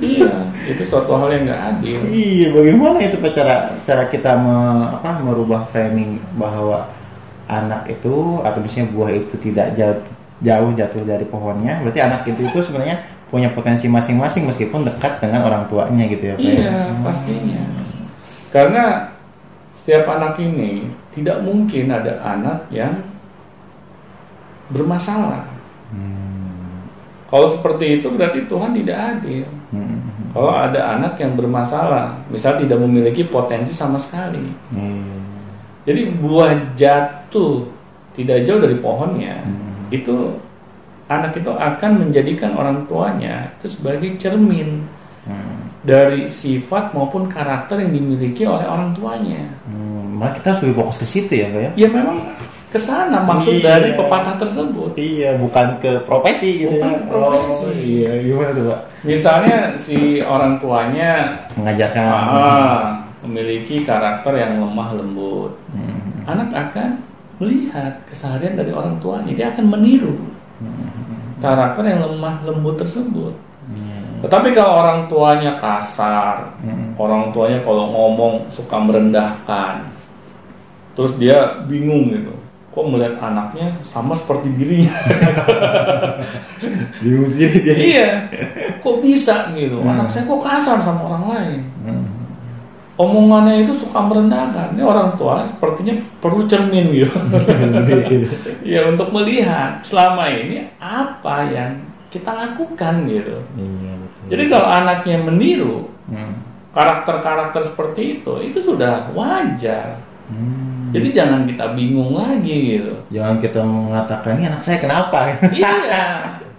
iya itu suatu hal yang nggak adil Iya, bagaimana itu cara cara kita me- apa, merubah framing bahwa anak itu atau misalnya buah itu tidak jauh, jauh jatuh dari pohonnya, berarti anak itu itu sebenarnya punya potensi masing-masing meskipun dekat dengan orang tuanya gitu ya Pak. ya? Iya, pastinya. Karena setiap anak ini tidak mungkin ada anak yang bermasalah. Hmm. Kalau seperti itu berarti Tuhan tidak adil. Hmm. Kalau ada anak yang bermasalah, misal tidak memiliki potensi sama sekali. Hmm. Jadi buah jatuh tidak jauh dari pohonnya, Hmm. itu anak itu akan menjadikan orang tuanya itu sebagai cermin Hmm. Dari sifat maupun karakter yang dimiliki oleh orang tuanya. Hmm. Malah kita harus lebih fokus ke situ ya Pak ya? Ya memang ke sana maksud Iya. dari pepatah tersebut. Iya, bukan ke profesi gitu Bukan ya. ke profesi. Oh, iya, gimana tuh Pak? Misalnya si orang tuanya Mengajarkan. ah, memiliki karakter yang lemah lembut, Hmm. anak akan melihat keseharian dari orang tuanya, dia akan meniru karakter yang lemah lembut tersebut. Tetapi kalau orang tuanya kasar, Hmm. orang tuanya kalau ngomong suka merendahkan, terus dia bingung gitu, kok melihat anaknya sama seperti dirinya. Bingung sendiri dia. iya, kok bisa gitu, Hmm. anak saya kok kasar sama orang lain. Hmm. Omongannya itu suka merendahkan. Ini orang tua sepertinya perlu cermin gitu. ya untuk melihat selama ini apa yang kita lakukan gitu. Iya, betul. Jadi kalau anaknya meniru Hmm. karakter-karakter seperti itu, itu sudah wajar. Hmm. Jadi jangan kita bingung lagi gitu. Jangan kita mengatakan ini anak saya kenapa? iya,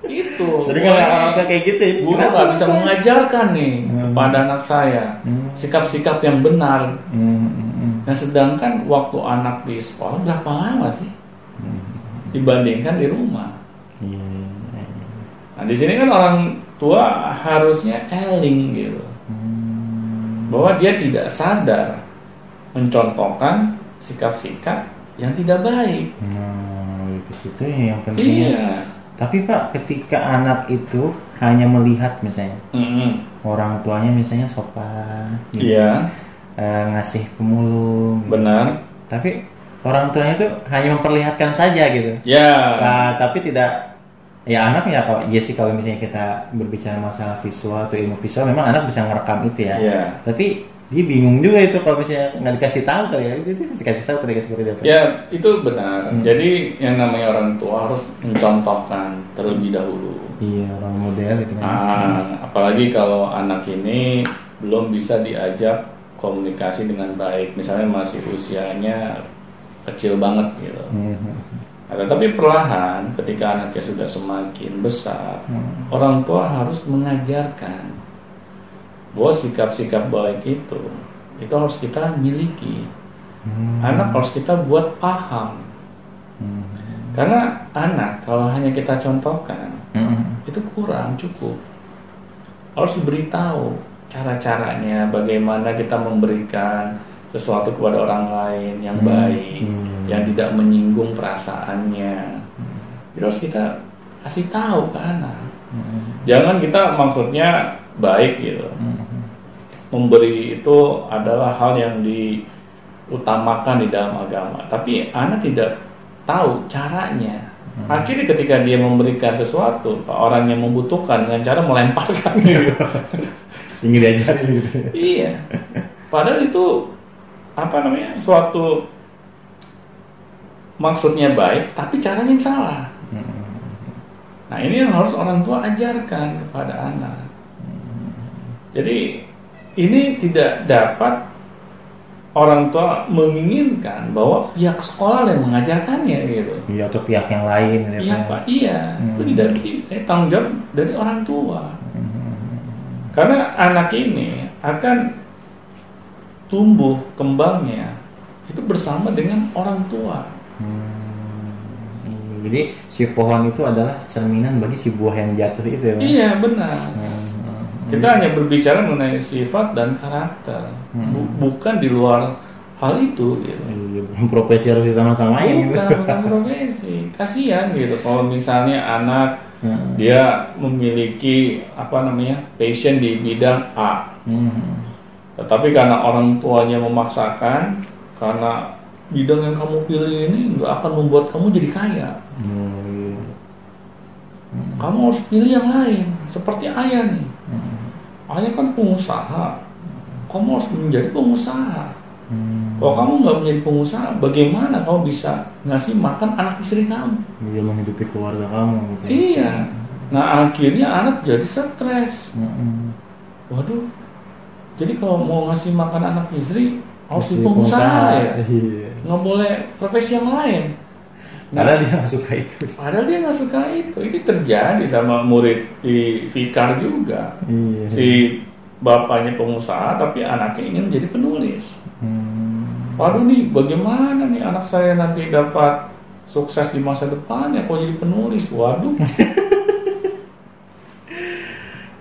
itu. Sering Wah, orang kayak gitu. ya, Guru nggak bisa saya? mengajarkan nih Hmm. kepada anak saya Hmm. sikap-sikap yang benar. Hmm, hmm, hmm. Nah sedangkan waktu anak di sekolah berapa lama sih Hmm. dibandingkan di rumah? Iya. Nah di sini kan orang tua harusnya eling gitu, Hmm. bahwa dia tidak sadar mencontohkan sikap-sikap yang tidak baik. Nah, ke situ ya yang penting. Iya. Tapi Pak, ketika anak itu hanya melihat misalnya Mm-mm. orang tuanya misalnya sopan, gitu, Iya, eh, ngasih pemulung, gitu. benar. tapi orang tuanya itu hanya memperlihatkan saja gitu. Ya, Nah, tapi tidak ya anak ya kalau ya sih kalau misalnya kita berbicara masalah visual atau ilmu visual memang anak bisa ngerekam itu ya. Iya. Tapi dia bingung juga itu kalau misalnya nggak dikasih tahu kali ya. Itu mesti dikasih tahu ketika seperti itu. ya itu benar. Hmm. Jadi yang namanya orang tua harus mencontohkan terlebih dahulu. Iya, orang model gitu kan. Ah, apalagi kalau anak ini belum bisa diajak komunikasi dengan baik, misalnya masih usianya kecil banget gitu. Mhm. Nah, tetapi perlahan ketika anaknya sudah semakin besar, Hmm. orang tua harus mengajarkan bahwa sikap-sikap baik itu itu harus kita miliki. Hmm. Anak harus kita buat paham. Hmm. Karena anak kalau hanya kita contohkan Mhm. itu kurang cukup. Harus diberitahu cara-caranya, bagaimana kita memberikan sesuatu kepada orang lain yang Hmm. baik, Hmm. yang tidak menyinggung perasaannya. Itu harus kita kasih tahu ke anak. Mhm. Jangan kita maksudnya baik gitu. Mhm. Memberi itu adalah hal yang diutamakan di dalam agama, tapi anak tidak tahu caranya. Hmm. Akhirnya ketika dia memberikan sesuatu ke orang yang membutuhkan dengan cara melemparkan gitu. Ingin diajarin gitu. iya. Padahal itu apa namanya? suatu maksudnya baik tapi caranya yang salah. Nah, ini yang harus orang tua ajarkan kepada anak. Jadi ini tidak dapat orang tua menginginkan bahwa pihak sekolah yang mengajarkannya gitu. Iya, atau pihak yang lain. gitu Iya pak, iya Hmm. itu tidak bisa tanggung jawab dari orang tua. Mhm. Karena anak ini akan tumbuh kembangnya itu bersama dengan orang tua. Hmm. Jadi si pohon itu adalah cerminan bagi si buah yang jatuh itu ya. Pak? Iya benar. Hmm. Kita hanya berbicara mengenai sifat dan karakter, Hmm. Bu- bukan di luar hal itu. Gitu. Iya, bukan profesi harus disama-samain gitu. Bukan, bukan profesi. Kasihan gitu. Kalau misalnya anak Hmm. dia memiliki apa namanya passion di bidang A, Hmm. Tetapi karena orang tuanya memaksakan, karena bidang yang kamu pilih ini nggak akan membuat kamu jadi kaya. Oh, iya. Kamu harus pilih yang lain, seperti ayah nih. Hmm. Ayah kan pengusaha. Kamu harus menjadi pengusaha. Hmm. Kalau kamu nggak menjadi pengusaha, bagaimana kamu bisa ngasih makan anak istri kamu? Dia menghidupi keluarga kamu gitu. Iya. Nah akhirnya anak jadi stres. Hmm. Waduh. Jadi kalau mau ngasih makan anak istri harus jadi pengusaha ya. Iya. Nggak boleh profesi yang lain. Nah, Padahal dia nggak suka itu. padahal dia nggak suka itu. Itu terjadi sama murid di Fikar juga. Iya. Si bapaknya pengusaha tapi anaknya ingin menjadi penulis. Hmm. Waduh nih, bagaimana nih anak saya nanti dapat sukses di masa depannya kalau jadi penulis? Waduh,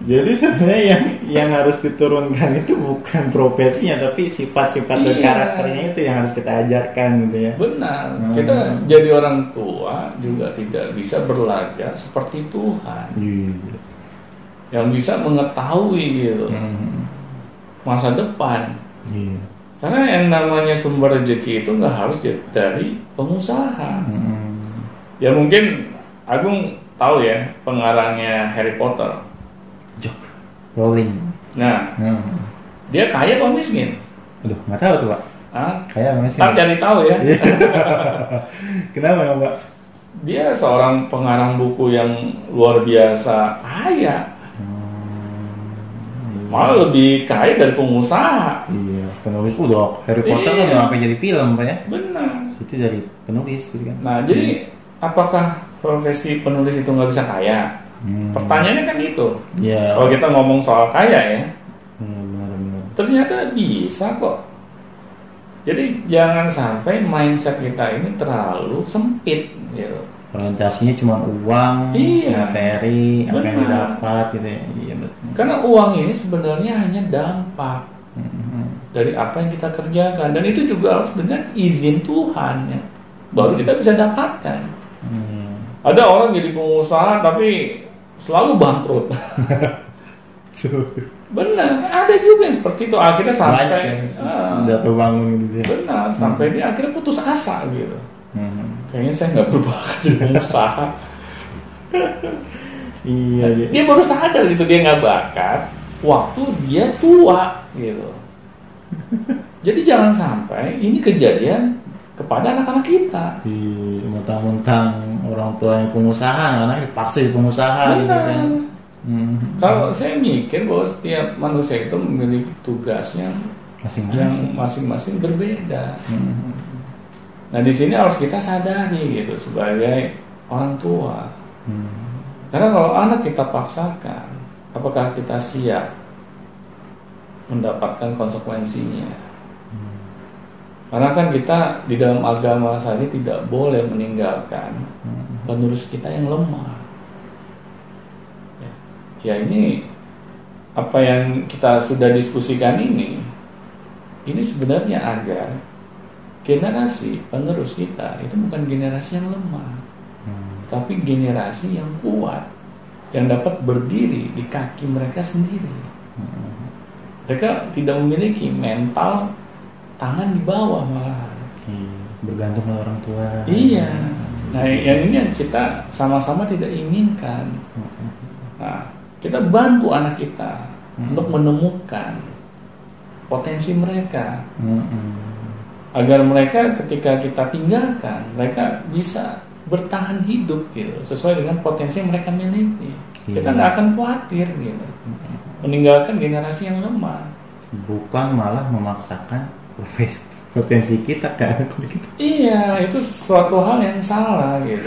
Jadi sebenarnya yang yang harus diturunkan itu bukan profesinya tapi sifat-sifat dan Iya. karakternya itu yang harus kita ajarkan gitu ya. benar. Hmm. Kita jadi orang tua juga tidak bisa berlaga seperti Tuhan Iya. yang bisa mengetahui gitu Hmm. masa depan. Iya. Karena yang namanya sumber rezeki itu nggak harus dari pengusaha. Hmm. Ya mungkin Agung tahu ya pengarangnya Harry Potter. Rolling. Nah, Hmm. dia kaya apa miskin? Aduh, nggak tahu tuh pak. Hah? Kayak apa sih? Ntar cari tahu ya. Kenapa ya pak? Dia seorang pengarang buku yang luar biasa kaya, Hmm. malah lebih kaya dari pengusaha. Iya, penulis udah Harry Potter kan Iya. udah sampai jadi film pak ya? Benar. Itu dari penulis gitu kan? Nah, jadi apakah profesi penulis itu nggak bisa kaya? Hmm. Pertanyaannya kan itu. Iya. Kalau kita ngomong soal kaya ya, Benar-benar. ternyata bisa kok. Jadi jangan sampai mindset kita ini terlalu sempit gitu. Orientasinya cuma uang, Iya. materi, apa yang Benar. didapat gitu ya. Iya betul. Karena uang ini sebenarnya hanya dampak Hmm. dari apa yang kita kerjakan dan itu juga harus dengan izin Tuhan ya. Baru kita bisa dapatkan. Hmm. Ada orang jadi pengusaha tapi selalu bangkrut. Benar, ada juga yang seperti itu. Akhirnya sampai ah, jatuh bangun gitu ya. benar sampai dia akhirnya putus asa gitu. Hmm. Kayaknya saya nggak berbakat jadi pengusaha. Iya, iya. Dia baru sadar gitu dia nggak bakat waktu dia tua gitu. Jadi jangan sampai ini kejadian kepada anak-anak kita. Iya, mentang-mentang orang tua yang pengusaha, anak dipaksa jadi pengusaha gitu Benar. kan. Hmm. Kalau saya mikir bahwa setiap manusia itu memiliki tugasnya yang masing-masing. masing-masing berbeda. Hmm. Nah di sini harus kita sadari gitu sebagai orang tua. Hmm. Karena kalau anak kita paksakan, apakah kita siap mendapatkan konsekuensinya? Karena kan kita di dalam agama saja tidak boleh meninggalkan penerus kita yang lemah. Ya ini apa yang kita sudah diskusikan ini, ini sebenarnya agar generasi penerus kita itu bukan generasi yang lemah, Hmm. tapi generasi yang kuat, yang dapat berdiri di kaki mereka sendiri. Hmm. Mereka tidak memiliki mental tangan di bawah malahan. Iya, bergantung pada orang tua. Iya. Nah, yang ini yang kita sama-sama tidak inginkan. Hmm. Nah, kita bantu anak kita Hmm. untuk menemukan potensi mereka Hmm. agar mereka ketika kita tinggalkan mereka bisa bertahan hidup gitu sesuai dengan potensi yang mereka miliki. Kita Iya. nggak akan khawatir gitu meninggalkan generasi yang lemah. Bukan malah memaksakan potensi kita kan. Iya, itu suatu hal yang salah gitu.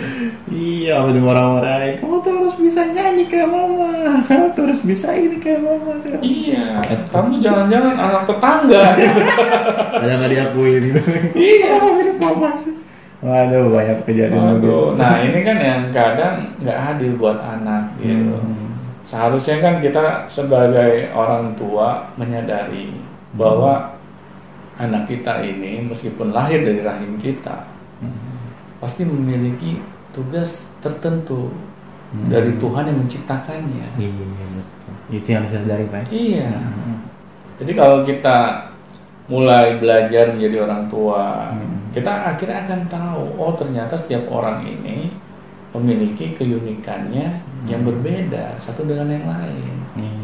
Iya, apa dimarahin Kamu tuh harus bisa nyanyi kayak mama. Kamu tuh harus bisa ini kayak mama. Iya, kamu jangan-jangan anak tetangga. Ada nggak diakuin gitu. Iya. Mirip mama sih. Waduh, banyak kejadian Waduh, nah ini kan yang kadang nggak adil buat anak gitu. Hmm. seharusnya kan kita sebagai orang tua menyadari bahwa anak kita ini meskipun lahir dari rahim kita pasti memiliki tugas tertentu Hmm. dari Tuhan yang menciptakannya. Iya betul. Itu yang bisa dari Pak. Iya. Hmm. Jadi kalau kita mulai belajar menjadi orang tua, Hmm. kita akhirnya akan tahu, oh ternyata setiap orang ini memiliki keunikannya yang Hmm. berbeda satu dengan yang lain. Iya.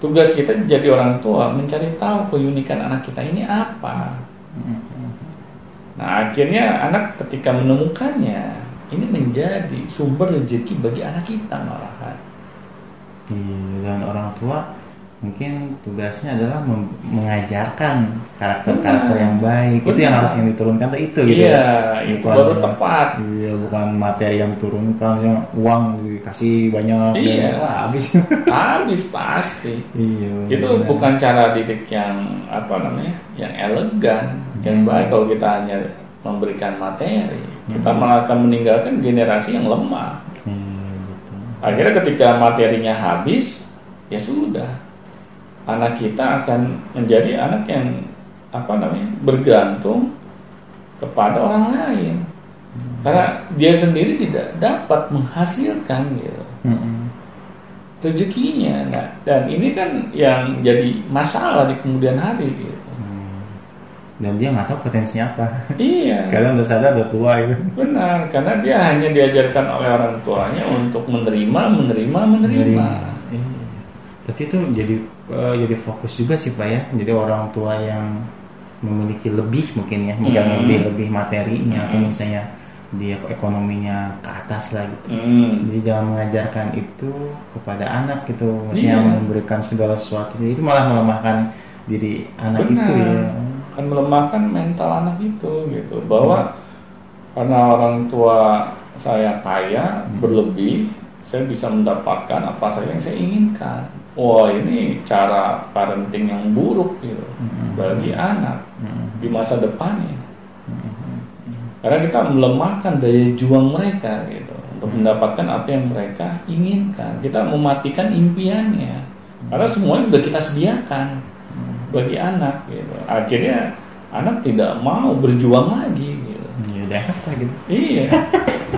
Tugas kita jadi orang tua mencari tahu keunikan anak kita ini apa. Nah akhirnya anak ketika menemukannya ini menjadi sumber rezeki bagi anak kita malahan. Iya, dan orang tua mungkin tugasnya adalah mengajarkan karakter-karakter Benar. yang baik. Itu yang Benar. harus yang diturunkan tuh itu gitu. Iya, ya. itu Bukan- baru tepat. Iya, bukan materi yang diturunkan, yang uang dikasih banyak. Iya. habis. Habis pasti. iya. Itu benar. bukan cara didik yang apa namanya, yang elegan, yang baik kalau kita hanya memberikan materi. Kita malah akan meninggalkan generasi yang lemah. Betul. Akhirnya ketika materinya habis, ya sudah. Anak kita akan menjadi anak yang apa namanya bergantung kepada orang lain, karena dia sendiri tidak dapat menghasilkan gitu Mm-mm. rezekinya. Nah, dan ini kan yang jadi masalah di kemudian hari gitu. Hmm. Dan dia nggak tahu potensinya apa. Iya, Kadang udah sadar udah tua gitu. benar. Karena dia hanya diajarkan oleh orang tuanya untuk menerima, menerima, menerima. Iya. Tapi itu jadi eh, jadi fokus juga sih pak ya. Jadi orang tua yang memiliki lebih mungkin ya, mungkin Hmm. lebih lebih materinya atau Hmm. misalnya dia ekonominya ke atas lah gitu. Hmm. Jadi jangan mengajarkan itu kepada anak gitu, maksudnya Iya. memberikan segala sesuatu. Jadi itu malah melemahkan diri anak Benar. itu ya. Akan melemahkan mental anak itu gitu. Bahwa karena orang tua saya kaya Hmm. berlebih, saya bisa mendapatkan apa saja yang saya inginkan. Wah ini cara parenting yang buruk gitu Hmm. bagi anak Hmm. di masa depannya. Hmm. Karena kita melemahkan daya juang mereka gitu untuk mendapatkan apa yang mereka inginkan. Kita mematikan impiannya. Karena semuanya sudah kita sediakan bagi anak gitu. Akhirnya anak tidak mau berjuang lagi gitu. Ya udah apa gitu. Iya.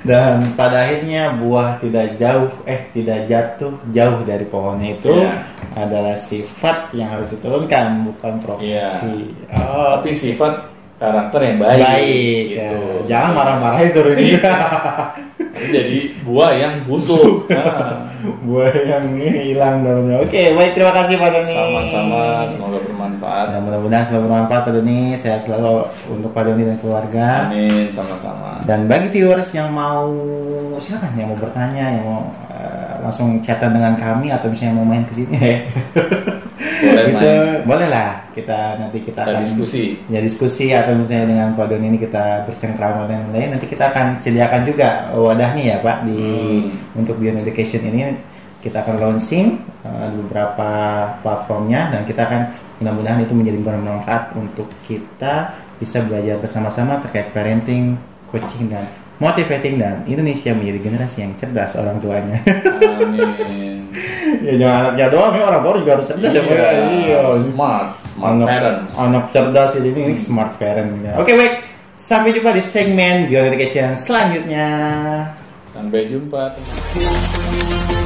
Dan pada akhirnya buah tidak jauh, eh tidak jatuh jauh dari pohonnya itu Iya. adalah sifat yang harus diturunkan, bukan profesi. Oh, Tapi sifat karakter yang baik. baik. gitu. ya. Jangan marah-marah itu ini. Jadi buah yang busuk. Nah, buah yang ini hilang dalamnya. Oke, baik terima kasih Pak Doni. sama-sama semoga bermanfaat. Dan mudah-mudahan selalu bermanfaat Pak Doni. Saya selalu untuk Pak Doni dan keluarga. Amin sama-sama. Dan bagi viewers yang mau silakan yang mau bertanya, yang mau eh, langsung chatan dengan kami atau misalnya mau main ke sini Boleh Itu main. boleh lah kita nanti kita, Kita akan diskusi. ya diskusi atau misalnya dengan Pak Doni ini kita bercengkrama dan lain nanti kita akan sediakan juga wadahnya ya Pak di Hmm. untuk Beyond Education ini kita akan launching di beberapa platformnya dan kita akan mudah-mudahan itu menjadi bermanfaat untuk kita bisa belajar bersama-sama terkait parenting, coaching dan motivating dan Indonesia menjadi generasi yang cerdas orang tuanya. Amin. ya jangan anaknya doang ya orang tua juga harus cerdas ya. Iya, Iya. smart, smart anak, parents. anak cerdas ini ini smart parent. ya. Oke baik, sampai jumpa di segmen Beyond Education selanjutnya. Sampai jumpa. teman.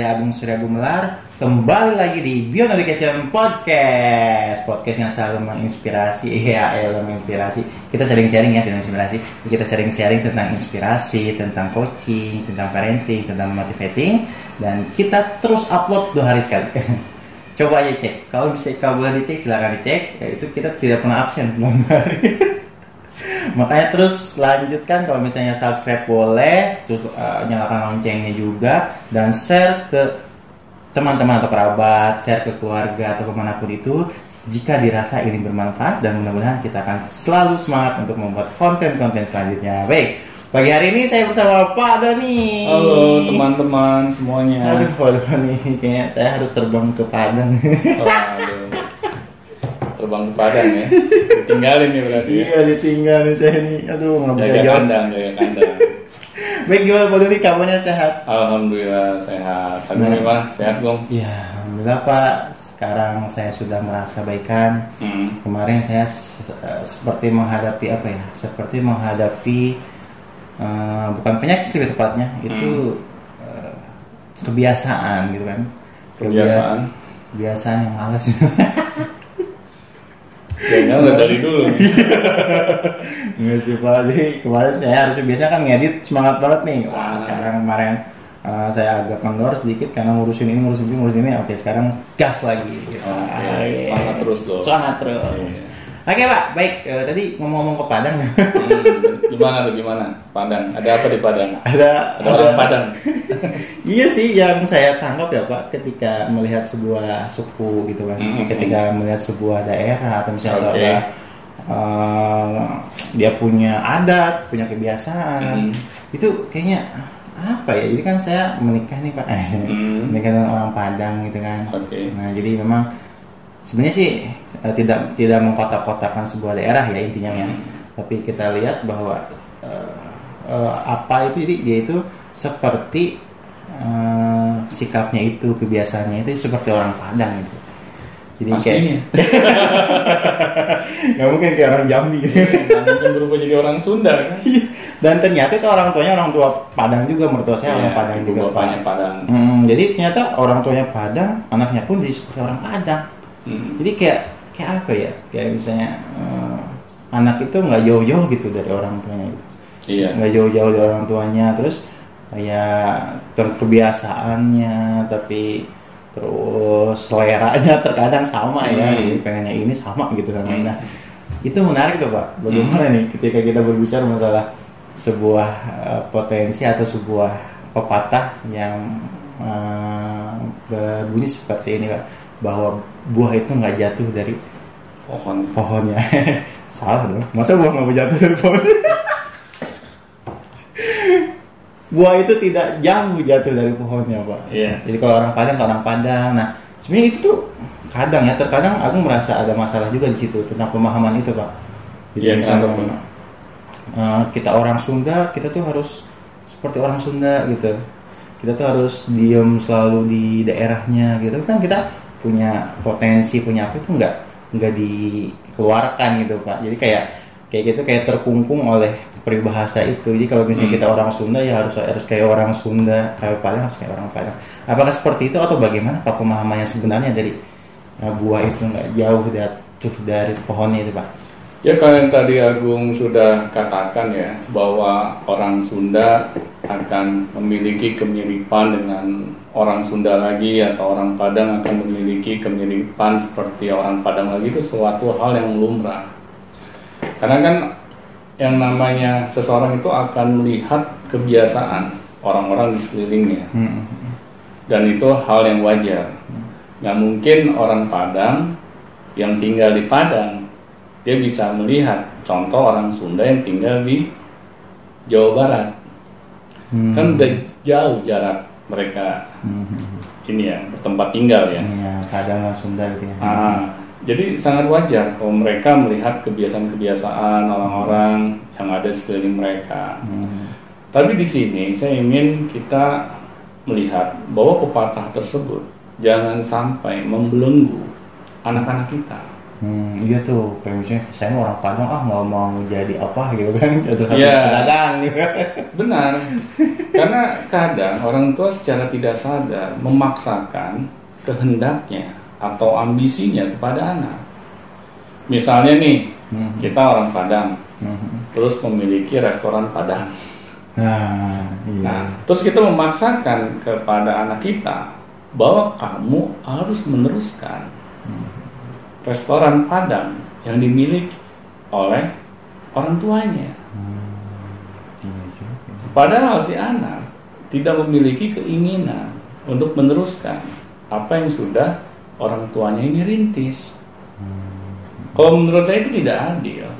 Saya Agung Surya Gumelar. Kembali lagi di Beyond Education Podcast. Podcast yang selalu menginspirasi. Iya, elah menginspirasi. Kita sharing-sharing ya, tidak inspirasi. Kita sharing-sharing tentang inspirasi Tentang coaching, tentang parenting, tentang motivating. Dan kita terus upload dua hari sekali. Coba aja cek. Kalau bisa kalau boleh dicek silahkan dicek. Ya, Itu kita tidak pernah absen. Hari makanya terus lanjutkan kalau misalnya subscribe boleh terus uh, nyalakan loncengnya juga dan share ke teman-teman atau kerabat share ke keluarga atau ke mana pun itu jika dirasa ini bermanfaat dan mudah-mudahan kita akan selalu semangat untuk membuat konten-konten selanjutnya. Baik, pagi hari ini saya bersama Pak Doni. Halo teman-teman semuanya. Aduh, waduh nih kayaknya saya harus terbang ke Padang. Oh, aduh. Terbang ke Padang ya. Tinggalin nih berarti ya. Iya, ditinggal nih saya nih. Aduh, nggak bisa Jaga kandang, jaga kandang. Baik, gimana Pak Doni? Kabarnya sehat? Alhamdulillah sehat. Tapi Nah. gimana? Sehat Gong? Ya, alhamdulillah Pak. Sekarang saya sudah merasa baikan. Hmm. Kemarin saya se- eh, seperti menghadapi apa ya? Seperti menghadapi eh, bukan penyakit sih tepatnya, itu eh, kebiasaan gitu kan. Kebiasaan. Kebias- Kebiasaan yang males. Udah dari dulu nih. Enggak sih Pak. Jadi kemarin saya harusnya biasa kan ngedit semangat banget nih. Wah, Ah. sekarang kemarin eh, saya agak kendor sedikit karena ngurusin ini, ngurusin ini, ngurusin ini. Oke, sekarang gas lagi. Ah, iya. semangat terus dong. Semangat terus. Iya. Oke Pak, baik. Eh, tadi ngomong-ngomong ke Padang, Hmm, gimana tuh gimana? Padang. Ada apa di Padang? ada Ada orang Padang. iya sih yang saya tangkap ya Pak, ketika melihat sebuah suku gitu kan, Hmm, ketika melihat sebuah daerah atau misalnya Oke. sebuah, eh, dia punya adat, punya kebiasaan, Hmm. itu kayaknya apa ya? Jadi kan saya menikah nih Pak, Hmm. menikah dengan orang Padang gitu kan. Oke. Nah jadi memang sebenarnya sih eh, tidak tidak mengkotak-kotakan sebuah daerah ya intinya ya. Tapi kita lihat bahwa eh, eh, apa itu jadi dia itu seperti eh, sikapnya itu kebiasaannya itu seperti orang Padang gitu. Jadi kayak Pastinya. nggak mungkin kayak orang Jambi gitu. Nggak mungkin berubah jadi orang Sunda kan? Dan ternyata itu orang tuanya orang tua Padang juga mertua saya orang Iya, Padang juga bapaknya. Padang. Hmm, jadi ternyata orang tuanya Padang, anaknya pun jadi seperti orang Padang. Hmm. jadi kayak kayak apa ya kayak misalnya eh, anak itu nggak jauh-jauh gitu dari orang tuanya gitu. Iya. nggak jauh-jauh dari orang tuanya terus ya terkebiasaannya tapi terus seleranya terkadang sama ya Hmm. jadi pengennya ini sama gitu sama Hmm. nah itu menarik tuh pak bagaimana nih ketika kita berbicara masalah sebuah eh, potensi atau sebuah pepatah yang eh, berbunyi seperti ini pak bahwa buah itu nggak jatuh dari Pohon. pohonnya. Salah dong. Masa buah nggak mau jatuh dari pohon? Buah itu tidak jauh jatuh dari pohonnya pak. Iya. jadi kalau orang Padang ke orang Padang. Nah sebenarnya itu tuh kadang ya terkadang aku merasa ada masalah juga di situ tentang pemahaman itu pak. Iya, misalnya, kenapa, Pak? eh, kita orang Sunda kita tuh harus seperti orang Sunda gitu. Kita tuh harus diem selalu di daerahnya gitu. Kan kita punya potensi punya apa itu nggak nggak dikeluarkan gitu pak. Jadi kayak kayak gitu kayak terkungkung oleh peribahasa itu. Jadi kalau misalnya Hmm. kita orang Sunda ya harus harus kayak orang Sunda kayak Padang harus kayak orang Padang. Apakah seperti itu atau bagaimana pak pemahamannya sebenarnya dari eh, buah itu nggak jauh jatuh dari pohonnya itu pak? Ya kalau yang tadi Agung sudah katakan ya bahwa orang Sunda akan memiliki kemiripan dengan orang Sunda lagi atau orang Padang akan memiliki kemiripan seperti orang Padang lagi itu suatu hal yang lumrah. Karena kan yang namanya seseorang itu akan melihat kebiasaan orang-orang di sekelilingnya Hmm. dan itu hal yang wajar. Nggak mungkin orang Padang yang tinggal di Padang dia bisa melihat contoh orang Sunda yang tinggal di Jawa Barat Hmm. kan udah jauh jarak mereka Hmm. ini ya bertempat tinggal ya. Iya, langsung Sunda gitu ya. Ah, jadi sangat wajar kalau mereka melihat kebiasaan-kebiasaan orang-orang yang ada di sekeliling mereka. Hmm. Tapi di sini saya ingin kita melihat bahwa pepatah tersebut jangan sampai membelenggu anak-anak kita. Hmm, iya tuh, kayak misalnya saya mau orang Padang ah mau mau jadi apa gitu kan, atau Iya. pedagang gitu. Benar, karena kadang orang tua secara tidak sadar memaksakan kehendaknya atau ambisinya kepada anak. Misalnya nih, Hmm. kita orang Padang, Hmm. terus memiliki restoran Padang. Nah, iya. Nah, terus kita memaksakan kepada anak kita bahwa kamu harus meneruskan restoran Padang yang dimiliki oleh orang tuanya. Iya juga. Padahal si anak tidak memiliki keinginan untuk meneruskan apa yang sudah orang tuanya ini rintis. Kalau menurut saya itu tidak adil.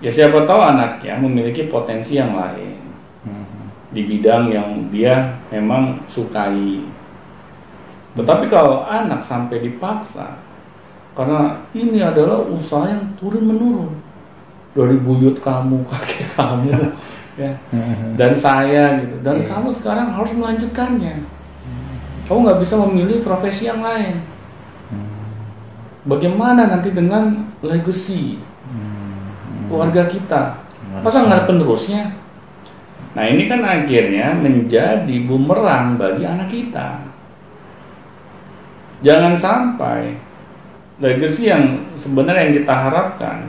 Ya siapa tahu anaknya memiliki potensi yang lain di bidang yang dia memang sukai. Tetapi kalau anak sampai dipaksa, karena ini adalah usaha yang turun menurun dari buyut kamu, kakek kamu, ya, dan saya gitu, dan Iya. kamu sekarang harus melanjutkannya. Kamu nggak bisa memilih profesi yang lain. Bagaimana nanti dengan legacy keluarga kita? Masa nggak ada penerusnya? Nah ini kan akhirnya menjadi bumerang bagi anak kita. Jangan sampai legacy yang sebenarnya yang kita harapkan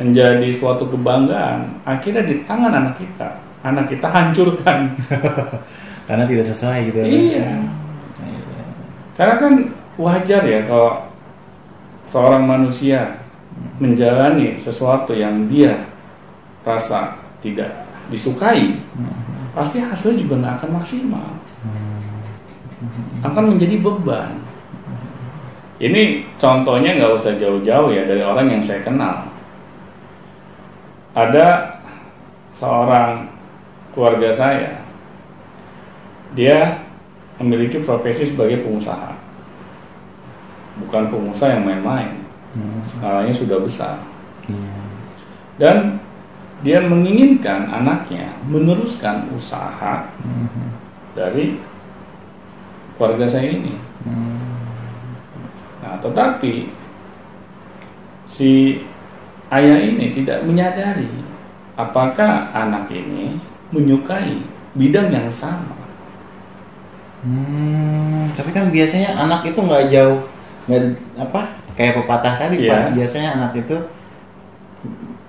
menjadi suatu kebanggaan akhirnya di tangan anak kita. Anak kita hancurkan. Karena tidak sesuai gitu. ya. iya. Karena kan wajar ya kalau seorang manusia menjalani sesuatu yang dia rasa tidak disukai, pasti hasilnya juga nggak akan maksimal, akan menjadi beban. Ini contohnya nggak usah jauh-jauh ya dari orang yang saya kenal. Ada seorang keluarga saya, dia memiliki profesi sebagai pengusaha, bukan pengusaha yang main-main, Hmm. skalanya sudah besar Iya. dan dia menginginkan anaknya meneruskan usaha dari keluarga saya ini. Nah, tetapi si ayah ini tidak menyadari apakah anak ini menyukai bidang yang sama. Hmm, tapi kan biasanya anak itu nggak jauh nggak apa kayak pepatah tadi Iya. Pak. biasanya anak itu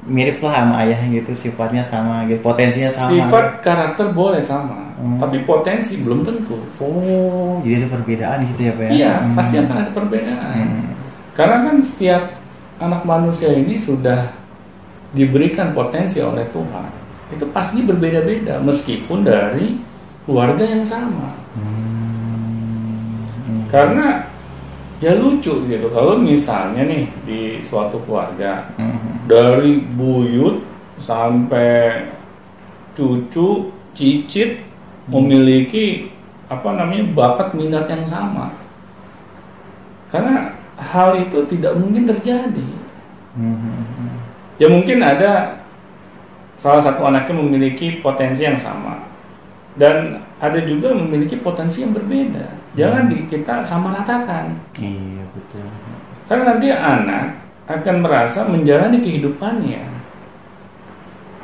mirip lah sama ayahnya gitu sifatnya sama gitu potensinya sama Sifat karakter boleh sama, Hmm. tapi potensi belum tentu. oh jadi ada perbedaan di situ ya pak ya Iya, Hmm. pasti akan ada perbedaan. Hmm. Karena kan setiap anak manusia ini sudah diberikan potensi oleh Tuhan. Itu pasti berbeda-beda meskipun dari keluarga yang sama. Hmm. Karena ya lucu gitu kalau misalnya nih di suatu keluarga Hmm. dari buyut sampai cucu, cicit memiliki apa namanya bakat minat yang sama. Karena hal itu tidak mungkin terjadi. Hmm. Ya mungkin ada salah satu anaknya memiliki potensi yang sama dan ada juga memiliki potensi yang berbeda. Jangan di, kita sama ratakan. iya betul Karena nanti anak akan merasa menjalani kehidupannya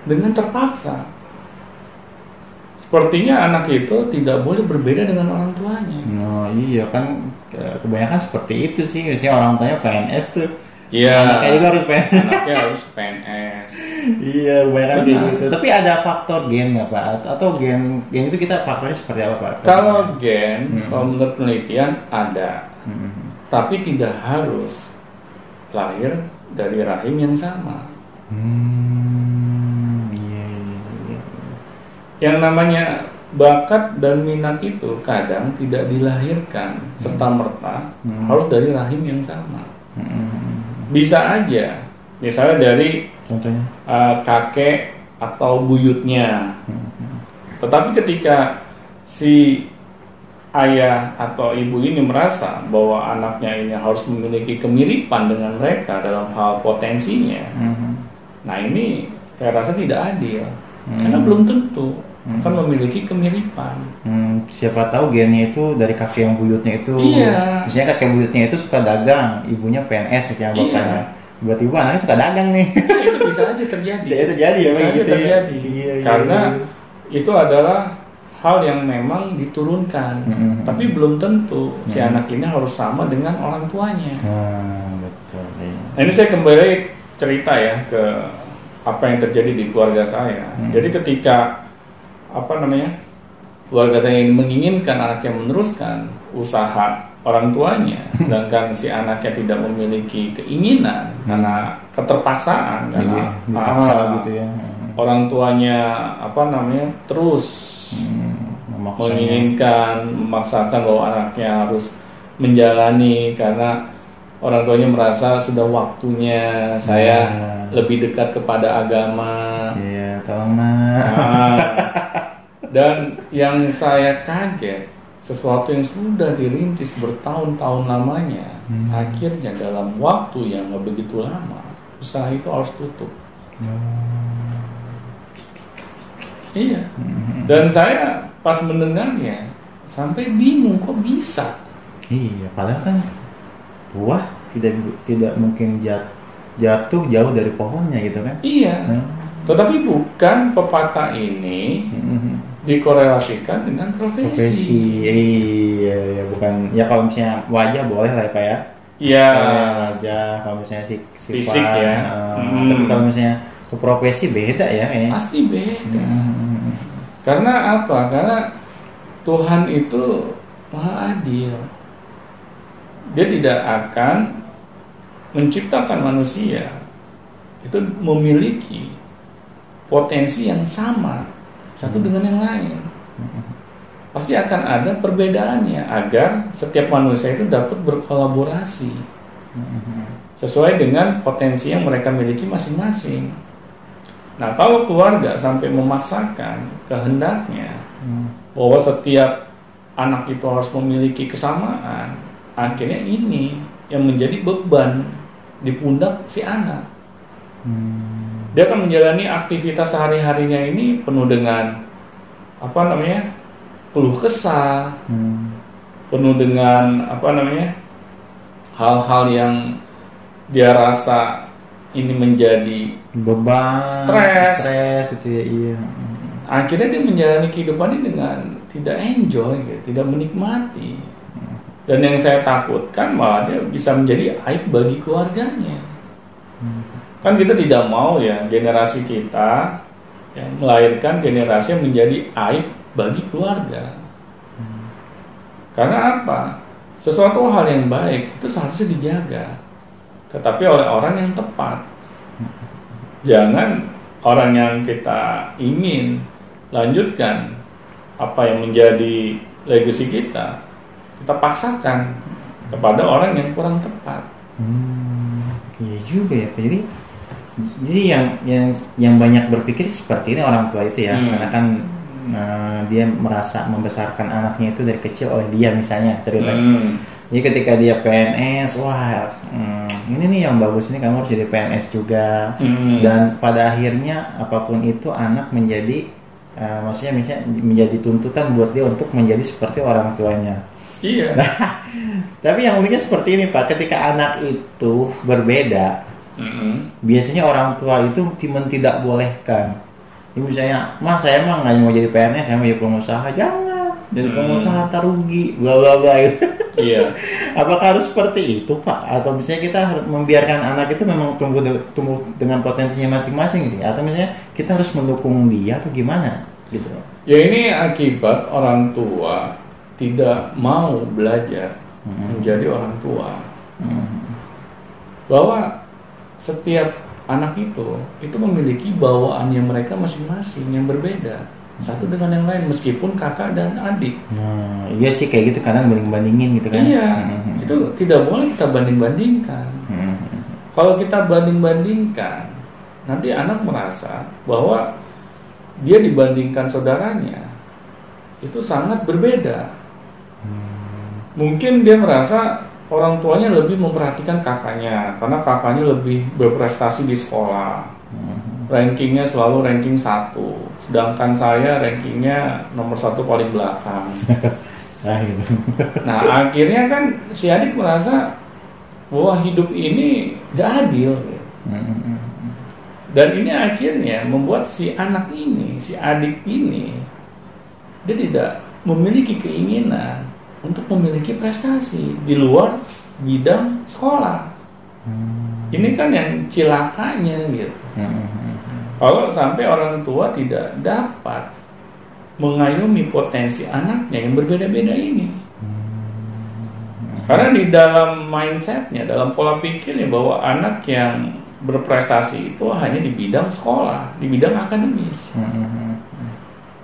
dengan terpaksa. Sepertinya anak itu tidak boleh berbeda dengan orang tuanya. no iya kan ke- kebanyakan seperti itu sih misalnya orang tuanya PNS tuh Iya. anaknya juga harus PNS Anaknya harus PNS. Iya, kebanyakan kayak Benar. gitu. Tapi ada faktor gen nggak pak? Atau, atau gen gen itu kita faktornya seperti apa pak? Kalau gen, Hmm. kalau menurut penelitian ada, Hmm. tapi tidak harus lahir dari rahim yang sama. Hmm, Yang namanya bakat dan minat itu kadang tidak dilahirkan serta merta Hmm. harus dari rahim yang sama. Hmm. Bisa aja, misalnya dari Contohnya? uh, kakek atau buyutnya. Hmm. Tetapi ketika si ayah atau ibu ini merasa bahwa anaknya ini harus memiliki kemiripan dengan mereka dalam hal potensinya, Hmm. nah ini saya rasa tidak adil Hmm. karena belum tentu Hmm. akan memiliki kemiripan. Hmm, siapa tahu gennya itu dari kakek yang buyutnya itu. Iya. Misalnya kakek buyutnya itu suka dagang, ibunya PNS misalnya Iya. bapaknya. Tiba-tiba anaknya suka dagang nih. Nah, itu bisa aja terjadi. Bisa aja terjadi ya, Bisa aja gitu ya. terjadi. Iya, iya, Karena iya. itu adalah hal yang memang diturunkan, Hmm. tapi belum tentu si Hmm. anak ini harus sama dengan orang tuanya. Nah, betul. Iya. Nah, ini saya kembali cerita ya ke apa yang terjadi di keluarga saya. Hmm. Jadi ketika apa namanya keluarga saya ingin menginginkan anaknya meneruskan usaha orang tuanya, sedangkan si anaknya tidak memiliki keinginan karena keterpaksaan Jadi karena dipaksa ah, gitu ya. orang tuanya apa namanya terus Hmm, memaksanya. menginginkan memaksakan bahwa anaknya harus menjalani karena orang tuanya merasa sudah waktunya saya Ya. lebih dekat kepada agama. Iya, tolong. Nah, dan yang saya kaget, sesuatu yang sudah dirintis bertahun-tahun lamanya, Hmm. akhirnya dalam waktu yang nggak begitu lama, usaha itu harus tutup. Iya. Hmm. Dan saya pas mendengarnya sampai bingung kok bisa. Iya, padahal kan buah tidak tidak mungkin jat- jatuh jauh dari pohonnya gitu kan. Iya. Hmm. Tetapi bukan pepatah ini Hmm. Dikorelasikan dengan profesi. Profesi, iya, ya bukan ya kalau misalnya wajah boleh lah ya pak ya. Iya. Wajah, kalau misalnya si, sifat, Fisik ya. eh, Hmm. Tapi kalau misalnya ke profesi beda ya kayaknya. Pasti beda. Hmm. Karena apa? Karena Tuhan itu maha adil. Dia tidak akan menciptakan manusia itu memiliki potensi yang sama satu dengan yang lain. Pasti akan ada perbedaannya agar setiap manusia itu dapat berkolaborasi sesuai dengan potensi yang mereka miliki masing-masing. Nah, kalau keluarga sampai memaksakan kehendaknya bahwa setiap anak itu harus memiliki kesamaan, akhirnya ini yang menjadi beban di pundak si anak. Hmm. Dia akan menjalani aktivitas sehari-harinya ini penuh dengan apa namanya? peluh kesah, Hmm. penuh dengan apa namanya? hal-hal yang dia rasa ini menjadi beban, Stres. stres itu ya iya. akhirnya dia menjalani kehidupan ini dengan tidak enjoy, gitu, tidak menikmati. Dan yang saya takutkan malah dia bisa menjadi aib bagi keluarganya. Kan kita tidak mau ya generasi kita ya, melahirkan generasi yang menjadi aib bagi keluarga. Karena apa? Sesuatu hal yang baik itu seharusnya dijaga, tetapi oleh orang yang tepat. Jangan orang yang kita ingin lanjutkan apa yang menjadi legacy kita, kita paksakan kepada orang yang kurang tepat. Hmm, iya juga ya. Jadi jadi yang yang yang banyak berpikir seperti ini orang tua itu ya, Hmm. karena kan eh, dia merasa membesarkan anaknya itu dari kecil oleh dia misalnya cerita. Hmm. Jadi ketika dia PNS, wah hmm, ini nih yang bagus ini kamu harus jadi PNS juga. Hmm. Dan pada akhirnya apa pun itu anak menjadi eh, maksudnya misalnya menjadi tuntutan buat dia untuk menjadi seperti orang tuanya. Iya. Tapi yang uniknya seperti ini Pak, ketika anak itu berbeda, Mm-mm. biasanya orang tua itu timen tidak bolehkan. Ini misalnya, mas saya mah nggak mau jadi PNS, saya mau jadi pengusaha, jangan. Jadi Hmm. pengusaha ntar rugi, bla bla bla gitu. Iya. Apakah harus seperti itu Pak? Atau misalnya kita harus membiarkan anak itu memang tumbuh de- tumbuh dengan potensinya masing-masing sih? Atau misalnya kita harus mendukung dia atau gimana? Gitu. Ya ini akibat orang tua tidak mau belajar Hmm. menjadi orang tua. Hmm. Bahwa setiap anak itu itu memiliki bawaannya mereka masing-masing yang berbeda satu dengan yang lain meskipun kakak dan adik. Nah, iya sih kayak gitu kadang banding-bandingin gitu kan? Iya, Hmm. itu tidak boleh kita banding-bandingkan. Hmm. Kalau kita banding-bandingkan, nanti anak merasa bahwa dia dibandingkan saudaranya itu sangat berbeda. Mungkin dia merasa orang tuanya lebih memperhatikan kakaknya karena kakaknya lebih berprestasi di sekolah. Rankingnya selalu ranking satu, sedangkan saya rankingnya nomor satu paling belakang. Ah, gitu. Nah akhirnya kan si adik merasa bahwa hidup ini gak adil. Hmm. Dan ini akhirnya membuat si anak ini, si adik ini, dia tidak memiliki keinginan untuk memiliki prestasi di luar bidang sekolah. Ini kan yang cilakanya gitu. Hmm. Kalau sampai orang tua tidak dapat mengayomi potensi anaknya yang berbeda-beda ini. Karena di dalam mindsetnya, dalam pola pikirnya bahwa anak yang berprestasi itu hanya di bidang sekolah, di bidang akademis. Hmm.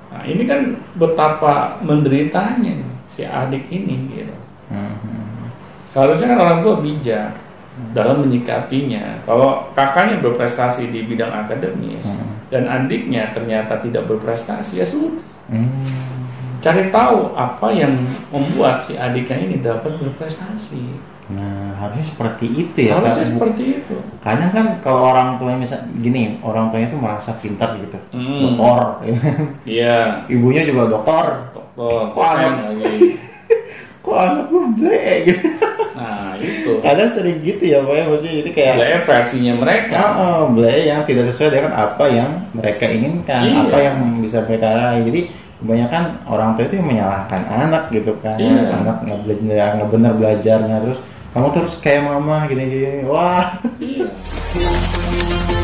Nah, ini kan betapa menderitanya si adik ini gitu. Hmm. Seharusnya kan orang tua bijak dalam menyikapinya. Kalau kakaknya berprestasi di bidang akademis Hmm. dan adiknya ternyata tidak berprestasi, ya sudah. Hmm. Cari tahu apa yang membuat si adiknya ini dapat berprestasi. Nah, harusnya seperti itu ya. Harusnya Kak. seperti itu. Kadang kan kalau orang tuanya misal gini, orang tuanya itu merasa pintar gitu. Hmm. Dokter. Iya, Ibunya juga dokter. Wah, dosen anak- lagi. Kok anak gue ble gitu. Nah, itu. Kadang sering gitu ya, Pak ya. Maksudnya itu kayak Lah versinya mereka. Ah, oh, ble yang tidak sesuai dengan apa yang mereka inginkan, Iya. apa yang bisa mereka raih. Jadi kebanyakan orang tua itu yang menyalahkan anak gitu kan. Iya. Anak nggak belajar, nggak benar belajarnya terus kamu terus kayak mama gini-gini. Wah. Iya.